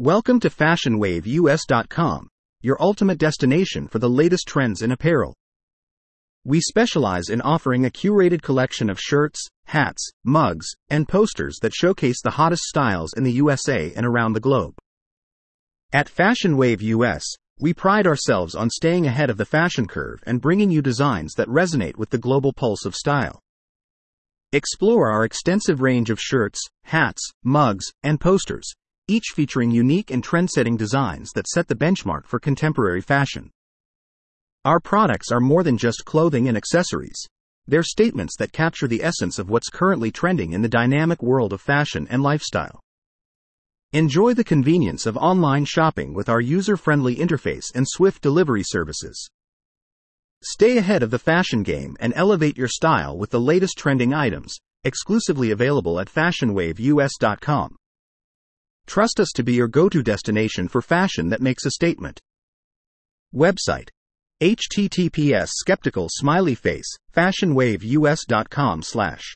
Welcome to FashionWaveUS.com, your ultimate destination for the latest trends in apparel. We specialize in offering a curated collection of shirts, hats, mugs, and posters that showcase the hottest styles in the USA and around the globe. At Fashion Wave US, we pride ourselves on staying ahead of the fashion curve and bringing you designs that resonate with the global pulse of style. Explore our extensive range of shirts, hats, mugs, and posters each featuring unique and trend-setting designs that set the benchmark for contemporary fashion. Our products are more than just clothing and accessories. They're statements that capture the essence of what's currently trending in the dynamic world of fashion and lifestyle. Enjoy the convenience of online shopping with our user-friendly interface and swift delivery services. Stay ahead of the fashion game and elevate your style with the latest trending items, exclusively available at fashionwaveus.com. Trust us to be your go to destination for fashion that makes a statement. Website https skeptical smiley face fashionwaveus.com slash